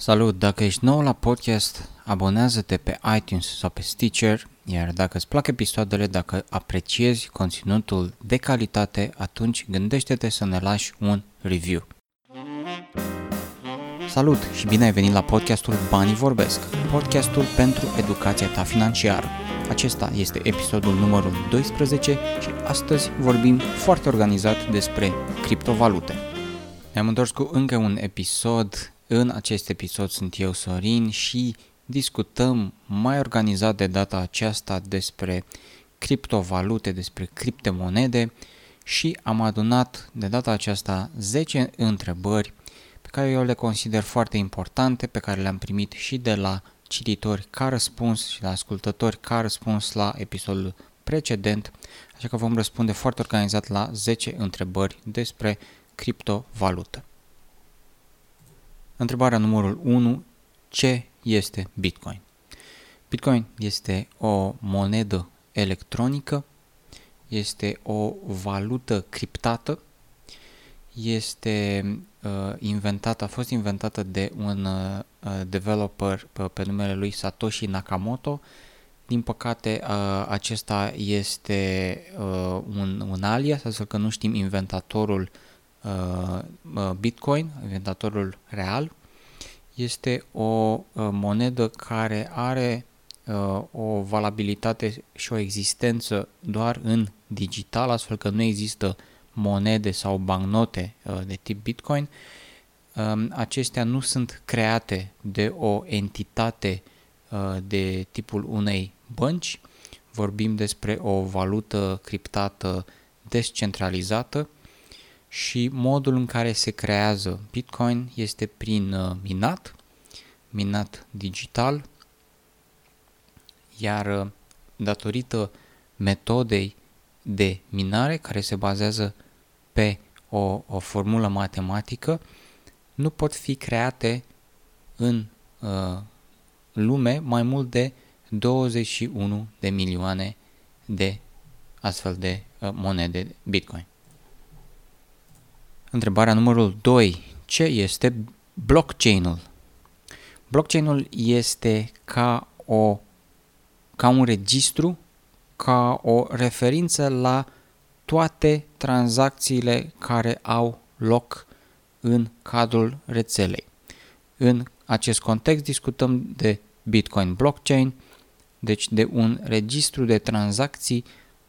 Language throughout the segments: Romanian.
Salut! Dacă ești nou la podcast, abonează-te pe iTunes sau pe Stitcher, iar dacă îți plac episoadele, dacă apreciezi conținutul de calitate, atunci gândește-te să ne lași un review. Salut și bine ai venit la podcastul Banii Vorbesc, podcastul pentru educația ta financiară. Acesta este episodul numărul 12 și astăzi vorbim foarte organizat despre criptovalute. Ne-am întors cu încă un episod în acest episod sunt eu, Sorin, și discutăm mai organizat de data aceasta despre criptovalute, despre criptomonede și am adunat de data aceasta 10 întrebări pe care eu le consider foarte importante, pe care le-am primit și de la cititori ca răspuns și la ascultători ca răspuns la episodul precedent, așa că vom răspunde foarte organizat la 10 întrebări despre criptovalută. Întrebarea numărul 1. Ce este Bitcoin? Bitcoin este o monedă electronică, este o valută criptată, este uh, inventată, a fost inventată de un uh, developer pe, pe numele lui Satoshi Nakamoto. Din păcate, uh, acesta este uh, un, un alias, astfel că nu știm inventatorul uh, Bitcoin, inventatorul real, este o uh, monedă care are uh, o valabilitate și o existență doar în digital, astfel că nu există monede sau bancnote uh, de tip Bitcoin. Um, acestea nu sunt create de o entitate de tipul unei bănci. Vorbim despre o valută criptată descentralizată și modul în care se creează Bitcoin este prin uh, minat, minat digital, iar uh, datorită metodei de minare care se bazează pe o, o formulă matematică, nu pot fi create în uh, lume mai mult de 21 de milioane de astfel de uh, monede Bitcoin. Întrebarea numărul 2. Ce este blockchain-ul? Blockchain-ul este ca, o, ca un registru, ca o referință la toate tranzacțiile care au loc în cadrul rețelei. În acest context discutăm de Bitcoin blockchain, deci de un registru de tranzacții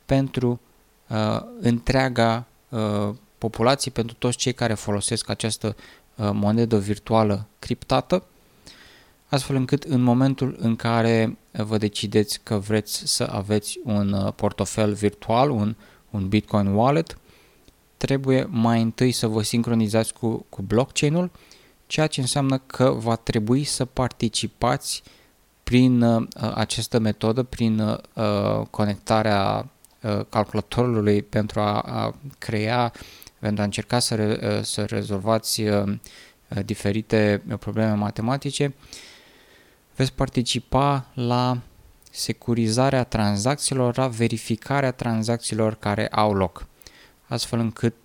pentru uh, întreaga uh, populației, pentru toți cei care folosesc această uh, monedă virtuală criptată, astfel încât în momentul în care vă decideți că vreți să aveți un uh, portofel virtual, un, un Bitcoin wallet, trebuie mai întâi să vă sincronizați cu, cu blockchain-ul, ceea ce înseamnă că va trebui să participați prin uh, această metodă, prin uh, conectarea uh, calculatorului pentru a, a crea pentru a încerca să, re, uh, să rezolvați uh, uh, diferite probleme matematice, veți participa la securizarea tranzacțiilor, la verificarea tranzacțiilor care au loc. Astfel încât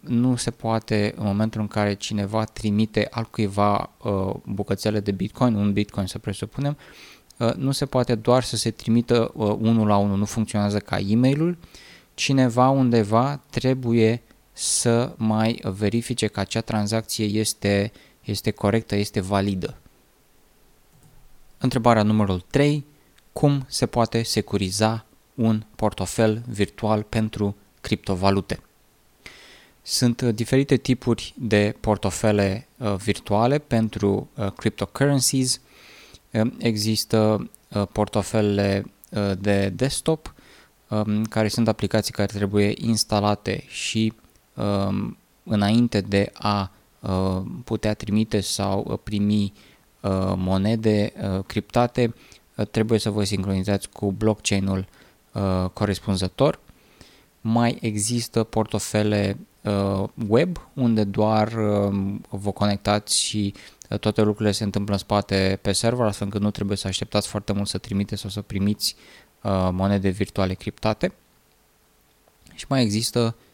nu se poate, în momentul în care cineva trimite altcuiva bucățele de Bitcoin, un Bitcoin să presupunem, nu se poate doar să se trimită unul la unul, nu funcționează ca e-mailul, cineva undeva trebuie să mai verifice că acea tranzacție este, este corectă, este validă. Întrebarea numărul 3. Cum se poate securiza un portofel virtual pentru criptovalute? Sunt diferite tipuri de portofele uh, virtuale pentru uh, cryptocurrencies. Uh, există uh, portofele uh, de desktop, um, care sunt aplicații care trebuie instalate și Um, înainte de a uh, putea trimite sau uh, primi uh, monede criptate, trebuie să vă sincronizați cu blockchain-ul corespunzător. Mai există portofele web unde doar um, vă conectați și toate lucrurile se întâmplă în spate pe server, astfel încât nu trebuie să așteptați foarte mult să trimiteți sau să primiți monede virtuale criptate. Și mai există uh,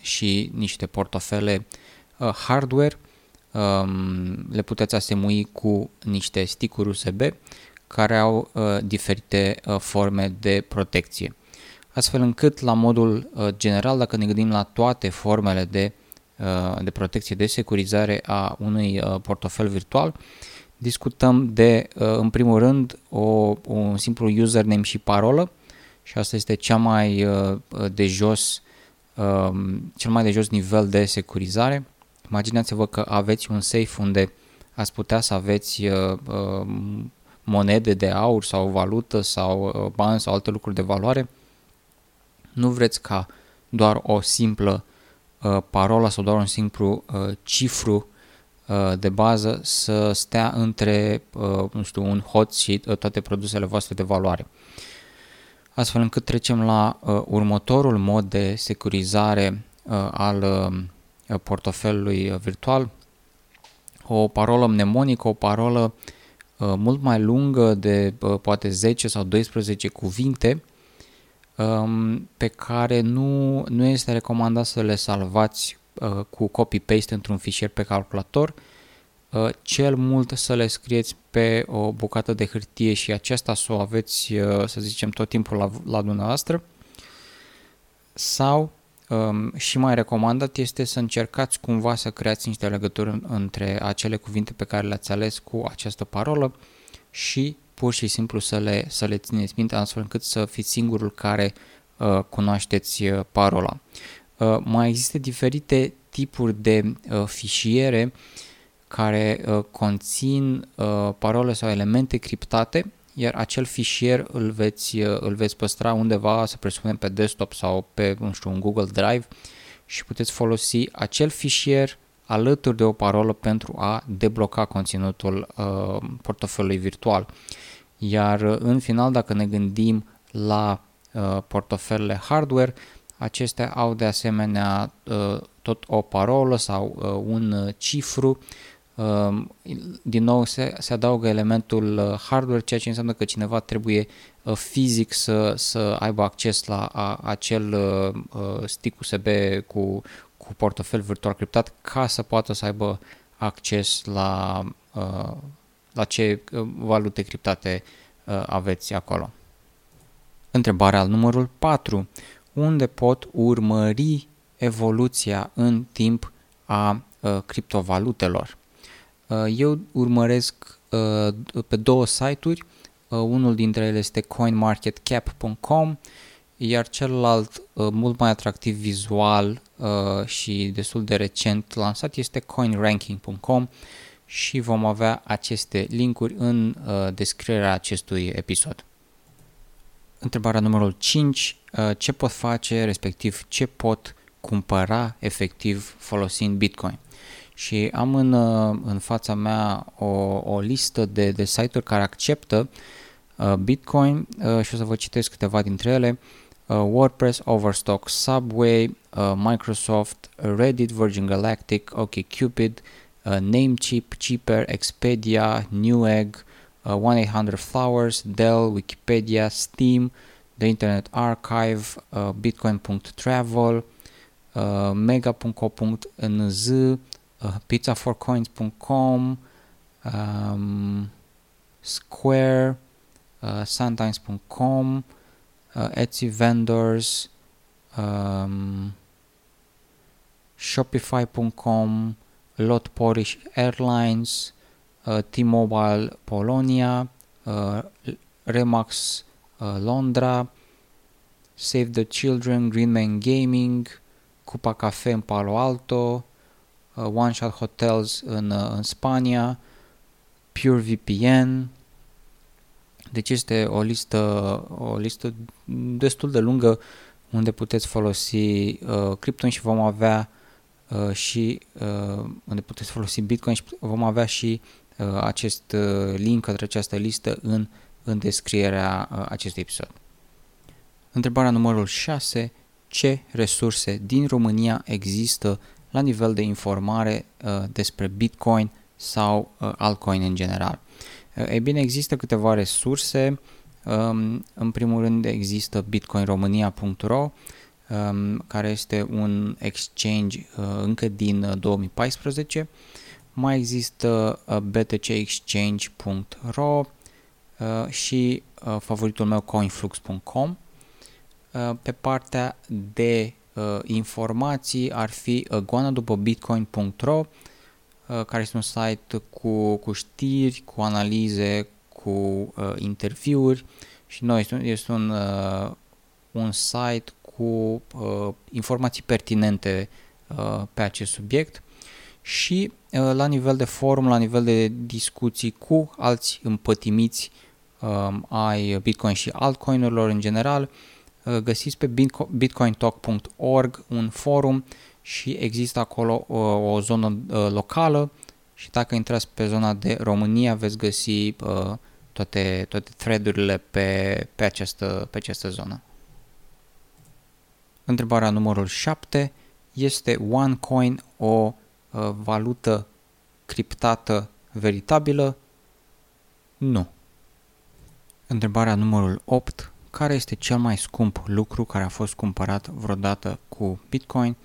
și niște portofele uh, hardware um, le puteți asemui cu niște sticuri USB care au uh, diferite uh, forme de protecție. Astfel încât la modul uh, general, dacă ne gândim la toate formele de, uh, de protecție, de securizare a unui uh, portofel virtual, discutăm de, uh, în primul rând, o, un simplu username și parolă și asta este cea mai uh, de jos, uh, cel mai de jos nivel de securizare. Imaginați-vă că aveți un safe unde ați putea să aveți uh, uh, monede de aur sau valută sau uh, bani sau alte lucruri de valoare. Nu vreți ca doar o simplă uh, parolă sau doar un simplu uh, cifru uh, de bază să stea între, uh, nu știu, un hot și uh, toate produsele voastre de valoare. Astfel încât trecem la uh, următorul mod de securizare uh, al uh, portofelului virtual, o parolă mnemonică, o parolă uh, mult mai lungă de uh, poate 10 sau 12 cuvinte um, pe care nu, nu este recomandat să le salvați uh, cu copy-paste într-un fișier pe calculator, uh, cel mult să le scrieți pe o bucată de hârtie și aceasta să o aveți, uh, să zicem, tot timpul la, la dumneavoastră sau um, și mai recomandat este să încercați cumva să creați niște legături între acele cuvinte pe care le-ați ales cu această parolă și pur și simplu să le, să le țineți minte astfel încât să fiți singurul care uh, cunoașteți uh, parola. Uh, mai există diferite tipuri de uh, fișiere care uh, conțin uh, parole sau elemente criptate, iar acel fișier îl veți, uh, îl veți păstra undeva, să presupunem pe desktop sau pe, nu știu, un Google Drive și puteți folosi acel fișier alături de o parolă pentru a debloca conținutul uh, portofelului virtual. Iar uh, în final, dacă ne gândim la uh, portofelele hardware, acestea au de asemenea uh, tot o parolă sau uh, un uh, cifru. Uh, din nou se, se adaugă elementul uh, hardware, ceea ce înseamnă că cineva trebuie uh, fizic să, să aibă acces la a, acel uh, uh stick USB cu, cu portofel virtual criptat ca să poată să aibă acces la, uh, la ce uh, valute criptate uh, aveți acolo. Întrebarea al numărul 4. Unde pot urmări evoluția în timp a uh, criptovalutelor? Uh, eu urmăresc uh, pe două site-uri, uh, unul dintre ele este coinmarketcap.com iar celălalt, uh, mult mai atractiv vizual uh, și destul de recent lansat, este coinranking.com și vom avea aceste linkuri în uh, descrierea acestui episod. Întrebarea numărul 5. Ce pot face, respectiv ce pot cumpăra efectiv folosind Bitcoin? Și am în, în fața mea o, o listă de, de site-uri care acceptă Bitcoin și o să vă citesc câteva dintre ele. uh, WordPress, Overstock, Subway, uh, Microsoft, Reddit, Virgin Galactic, OkCupid, uh, Namecheap, Cheaper, Expedia, Newegg, uh, 1-800-Flowers, Dell, Wikipedia, Steam, the Internet Archive, uh, Bitcoin.travel, uh, Mega.co.nz, uh, PizzaForCoins.com, um, Square, uh, Suntimes.com, uh, Etsy vendors, um, Shopify.com, Lot Polish Airlines, uh, T-Mobile Polonia, uh, Remax uh, Londra, Save the Children, Green Greenman Gaming, Cupa Cafe în Palo Alto, One Shot Hotels în, uh, în Spania, Pure VPN, deci este o listă, o listă destul de lungă unde puteți folosi uh, Krypton și vom avea uh, și uh, unde puteți folosi Bitcoin și vom avea și uh, acest uh, link către această listă în, în descrierea uh, acestui episod. Întrebarea numărul 6. Ce resurse din România există la nivel de informare uh, despre Bitcoin sau uh, altcoin în general? Ei bine, există câteva resurse. Um, în primul rând există bitcoinromania.ro um, care este un exchange uh, încă din 2014. mai există uh, btcexchange.ro uh, și uh, favoritul meu coinflux.com. Uh, pe partea de uh, informații ar fi uh, goana după bitcoin.ro uh, care este un site cu, cu știri, cu analize, cu uh, interviuri. Și noi este un, este un, uh, un site cu uh, informații pertinente uh, pe acest subiect. Și uh, la nivel de forum, la nivel de discuții cu alți împătimiți uh, ai Bitcoin și altcoinurilor în general, uh, găsiți pe bitcointalk.org un forum și există acolo uh, o zonă uh, locală și dacă intrați pe zona de România veți găsi uh, toate, toate threadurile pe, pe, această, pe această zonă. Întrebarea numărul 7 este OneCoin o uh, valută criptată veritabilă? Nu. Întrebarea numărul 8. Care este cel mai scump lucru care a fost cumpărat vreodată cu Bitcoin?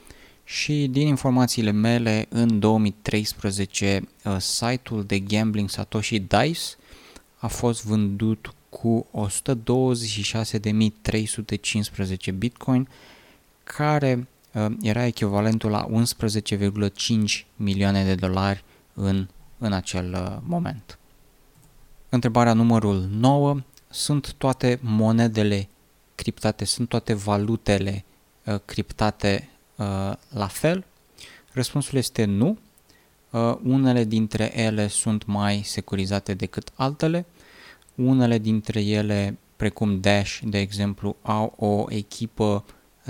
Și din informațiile mele, în 2013, uh, site-ul de gambling Satoshi Dice a fost vândut cu 126.315 Bitcoin, care uh, era echivalentul la 11,5 milioane de dolari în, în acel uh, moment. Întrebarea numărul 9. Sunt toate monedele criptate, sunt toate valutele uh, criptate uh, la fel? Răspunsul este nu. Uh, unele dintre ele sunt mai securizate decât altele. Unele dintre ele, precum Dash, de exemplu, au o echipă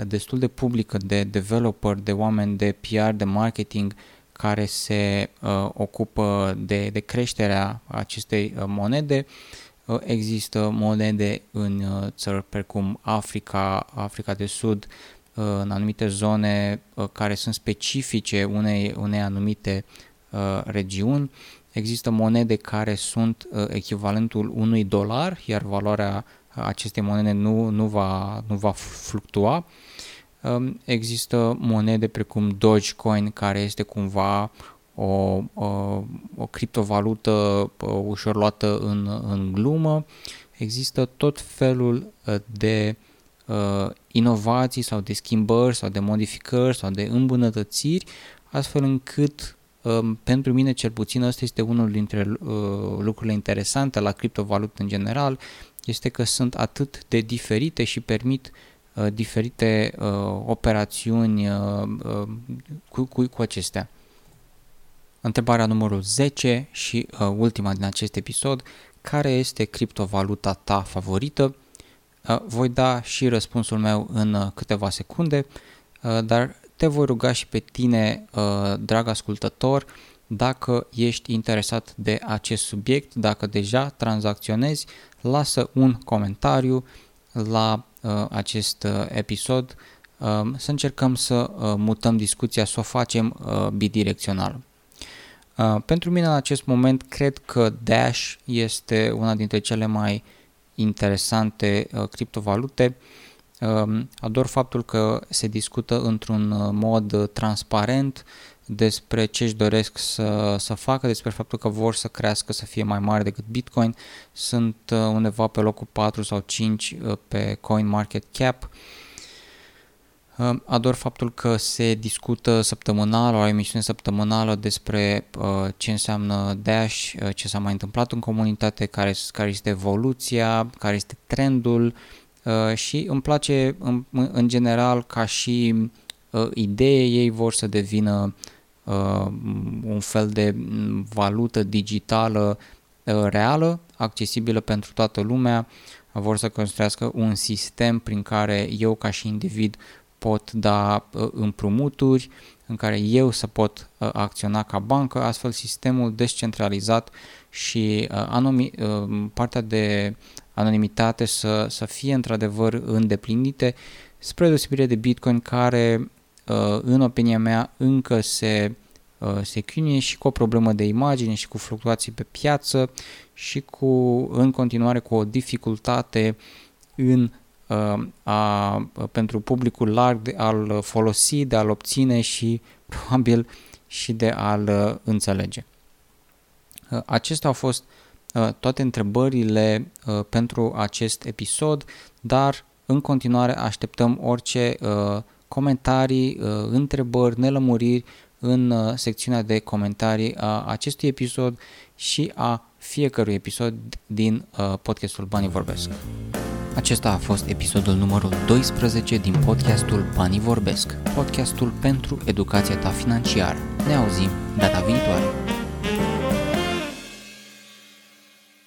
destul de publică de developer, de oameni de PR, de marketing care se uh, ocupă de, de creșterea acestei uh, monede. Uh, există monede în uh, țări precum Africa, Africa de Sud, uh, în anumite zone uh, care sunt specifice unei, unei anumite uh, regiuni. Există monede care sunt uh, echivalentul unui dolar, iar valoarea acestei monede nu, nu, va, nu va fluctua. Um, există monede precum Dogecoin, care este cumva o, o, o criptovalută uh, ușor luată în, în glumă. Există tot felul uh, de uh, inovații sau de schimbări sau de modificări sau de îmbunătățiri, astfel încât um, pentru mine cel puțin ăsta este unul dintre uh, lucrurile interesante la criptovalută în general, este că sunt atât de diferite și permit uh, diferite uh, operațiuni uh, uh, cu, cu, cu acestea. Întrebarea numărul 10 și uh, ultima din acest episod, care este criptovaluta ta favorită? Uh, voi da și răspunsul meu în uh, câteva secunde, uh, dar te voi ruga și pe tine, uh, drag ascultător, dacă ești interesat de acest subiect, dacă deja tranzacționezi, lasă un comentariu la uh, acest uh, episod uh, să încercăm să uh, mutăm discuția, să o facem uh, bidirecțional. Uh, pentru mine în acest moment cred că Dash este una dintre cele mai interesante uh, criptovalute. Uh, ador faptul că se discută într-un uh, mod uh, transparent, despre ce își doresc să, să facă, despre faptul că vor să crească, să fie mai mare decât Bitcoin. Sunt uh, undeva pe locul 4 sau 5 uh, pe Coin Market Cap. Uh, ador faptul că se discută săptămânal, o emisiune săptămânală despre ce înseamnă Dash, ce s-a mai întâmplat în comunitate, care, care este evoluția, care este trendul și îmi place în, în general ca și idee ei vor să devină uh, un fel de valută digitală uh, reală, accesibilă pentru toată lumea, vor să construiască un sistem prin care eu ca și individ pot da uh, împrumuturi, în care eu să pot uh, acționa ca bancă, astfel sistemul descentralizat și uh, anomi, uh, partea de anonimitate să, să fie într-adevăr îndeplinite, spre deosebire de Bitcoin care Uh, în opinia mea, încă se, uh, se chinuie și cu o problemă de imagine și cu fluctuații pe piață și cu, în continuare cu o dificultate în uh, a, pentru publicul larg de a-l folosi, de a-l obține și probabil și de a-l înțelege. Acestea au fost toate întrebările pentru acest episod, dar în continuare așteptăm orice comentarii, întrebări, nelămuriri în secțiunea de comentarii a acestui episod și a fiecărui episod din podcastul Banii Vorbesc. Acesta a fost episodul numărul 12 din podcastul Banii Vorbesc, podcastul pentru educația ta financiară. Ne auzim data viitoare!